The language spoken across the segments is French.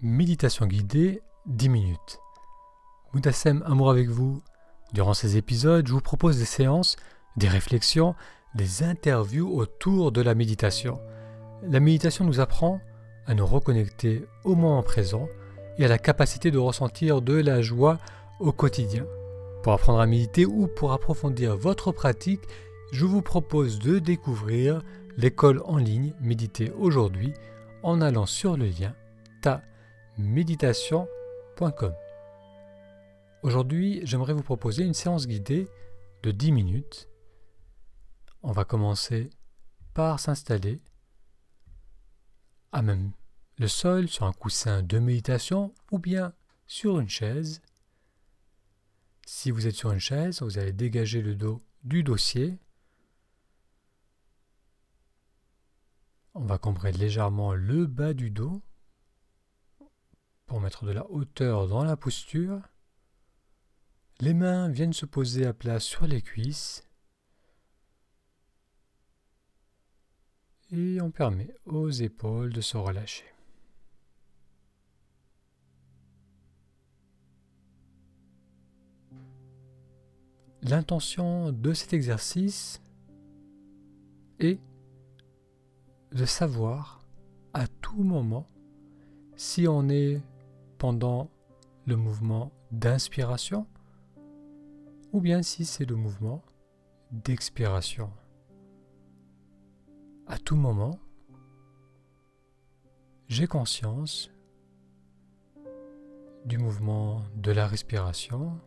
Méditation guidée 10 minutes. Moutassem Amour avec vous. Durant ces épisodes, je vous propose des séances, des réflexions, des interviews autour de la méditation. La méditation nous apprend à nous reconnecter au moment présent et à la capacité de ressentir de la joie au quotidien. Pour apprendre à méditer ou pour approfondir votre pratique, je vous propose de découvrir l'école en ligne Méditer aujourd'hui en allant sur le lien ta méditation.com. Aujourd'hui, j'aimerais vous proposer une séance guidée de 10 minutes. On va commencer par s'installer à même le sol sur un coussin de méditation ou bien sur une chaise. Si vous êtes sur une chaise, vous allez dégager le dos du dossier. On va comprendre légèrement le bas du dos pour mettre de la hauteur dans la posture. Les mains viennent se poser à plat sur les cuisses. Et on permet aux épaules de se relâcher. L'intention de cet exercice est de savoir à tout moment si on est pendant le mouvement d'inspiration ou bien si c'est le mouvement d'expiration. À tout moment, j'ai conscience du mouvement de la respiration.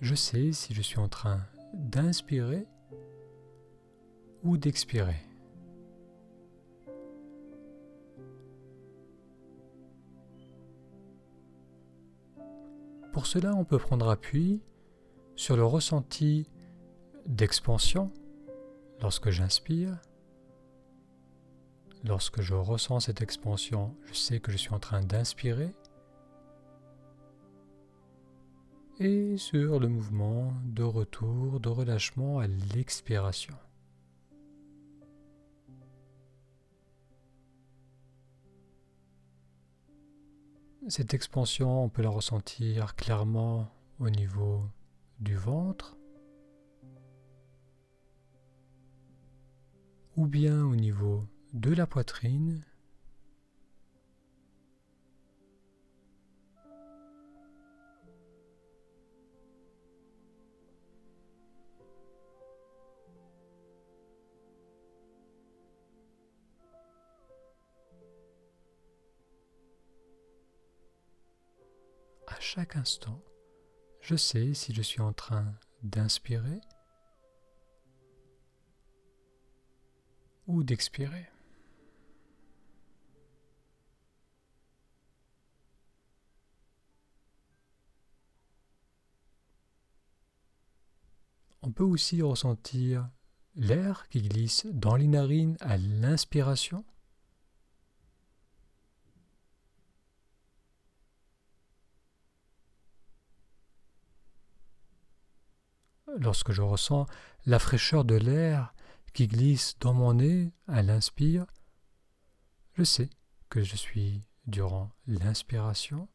Je sais si je suis en train d'inspirer ou d'expirer. Pour cela, on peut prendre appui sur le ressenti d'expansion lorsque j'inspire. Lorsque je ressens cette expansion, je sais que je suis en train d'inspirer. Et sur le mouvement de retour, de relâchement à l'expiration. Cette expansion, on peut la ressentir clairement au niveau du ventre ou bien au niveau de la poitrine chaque instant, je sais si je suis en train d'inspirer ou d'expirer. On peut aussi ressentir l'air qui glisse dans les narines à l'inspiration lorsque je ressens la fraîcheur de l'air qui glisse dans mon nez à l'inspire, je sais que je suis durant l'inspiration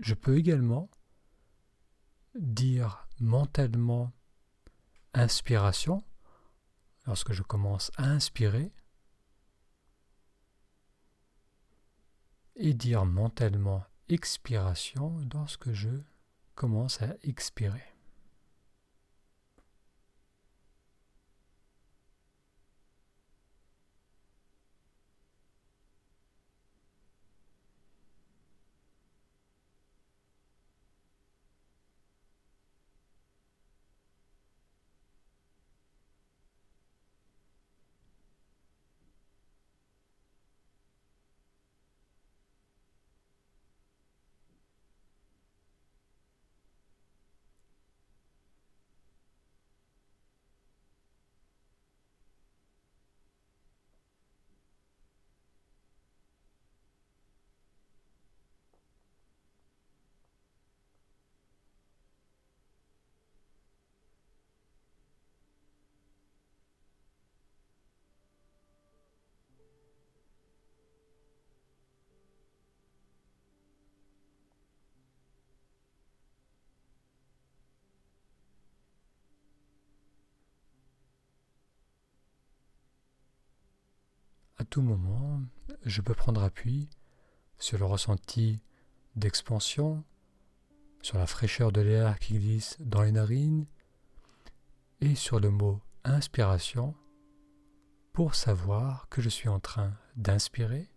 Je peux également dire mentalement inspiration lorsque je commence à inspirer et dire mentalement expiration lorsque je commence à expirer. Tout moment, je peux prendre appui sur le ressenti d'expansion, sur la fraîcheur de l'air qui glisse dans les narines et sur le mot inspiration pour savoir que je suis en train d'inspirer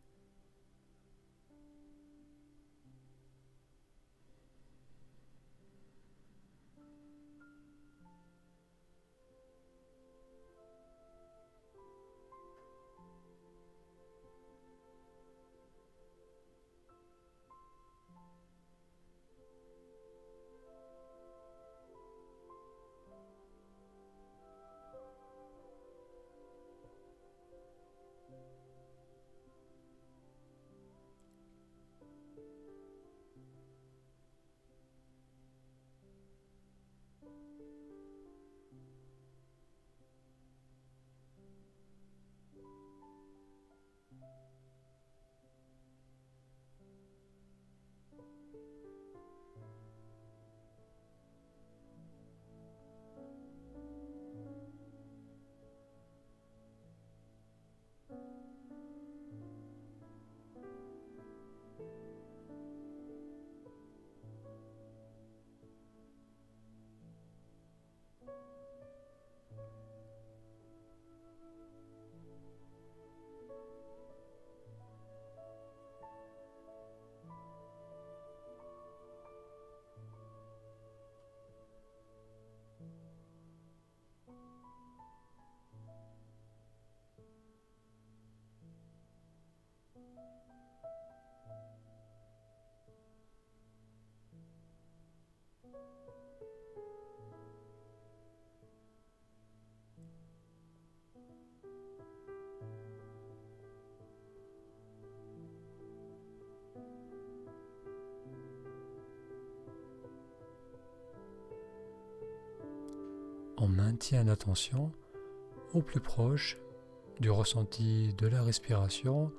On maintient l'attention au plus proche du ressenti de la respiration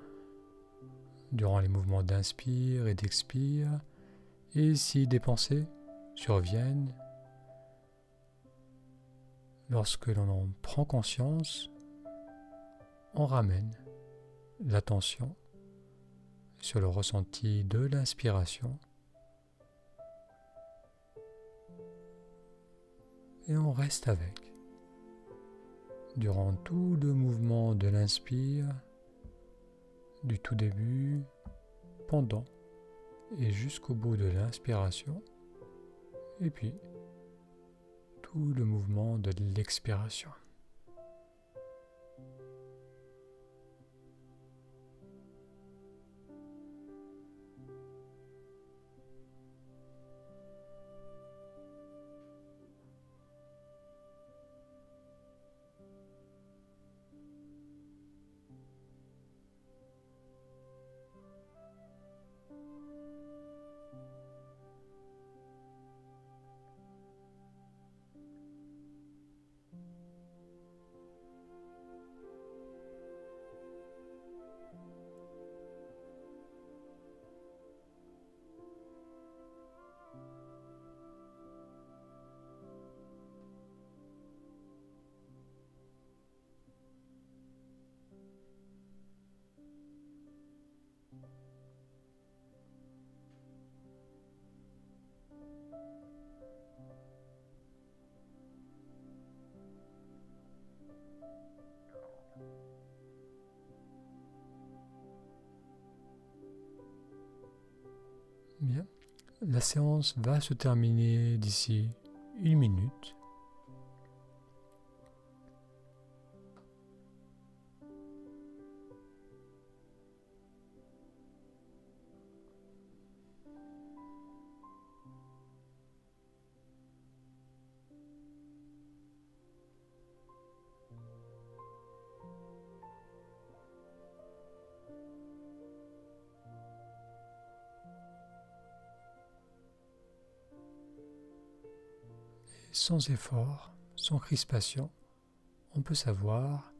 durant les mouvements d'inspire et d'expire, et si des surviennent, lorsque l'on en prend conscience, on ramène l'attention sur le ressenti de l'inspiration et on reste avec. Durant tout le mouvement de l'inspire, du tout début, pendant et jusqu'au bout de l'inspiration, et puis tout le mouvement de l'expiration. Bien, la séance va se terminer d'ici une minute. Sans effort, sans crispation, on peut savoir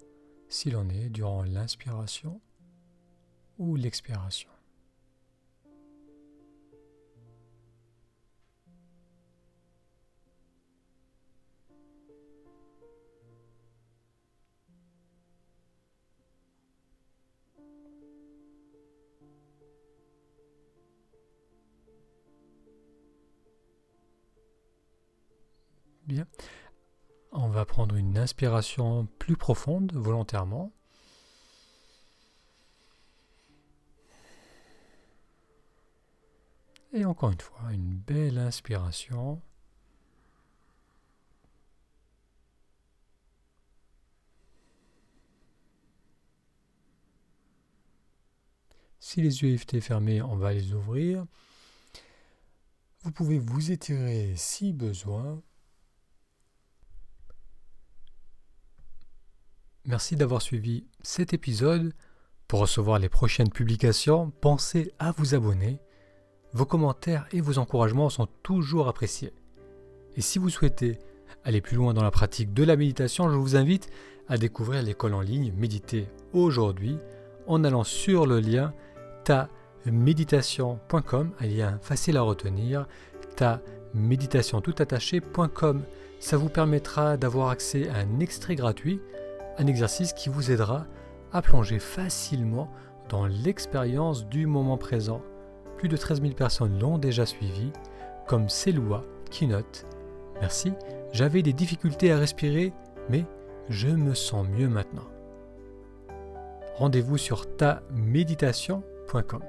si l'on est durant l'inspiration ou l'expiration. On va prendre une inspiration plus profonde volontairement. Et encore une fois, une belle inspiration. Si les yeux étaient fermés, on va les ouvrir. Vous pouvez vous étirer si besoin. Merci d'avoir suivi cet épisode. Pour recevoir les prochaines publications, pensez à vous abonner. Vos commentaires et vos encouragements sont toujours appréciés. Et si vous souhaitez aller plus loin dans la pratique de la méditation, je vous invite à découvrir l'école en ligne Méditer aujourd'hui en allant sur le lien ta-méditation.com, un lien facile à retenir, ta méditation-tout-attaché.com. Ça vous permettra d'avoir accès à un extrait gratuit, un exercice qui vous aidera à plonger facilement dans l'expérience du moment présent. Plus de 13 000 personnes l'ont déjà suivi, comme Selua qui note Merci, j'avais des difficultés à respirer, mais je me sens mieux maintenant. Rendez-vous sur ta méditation.com.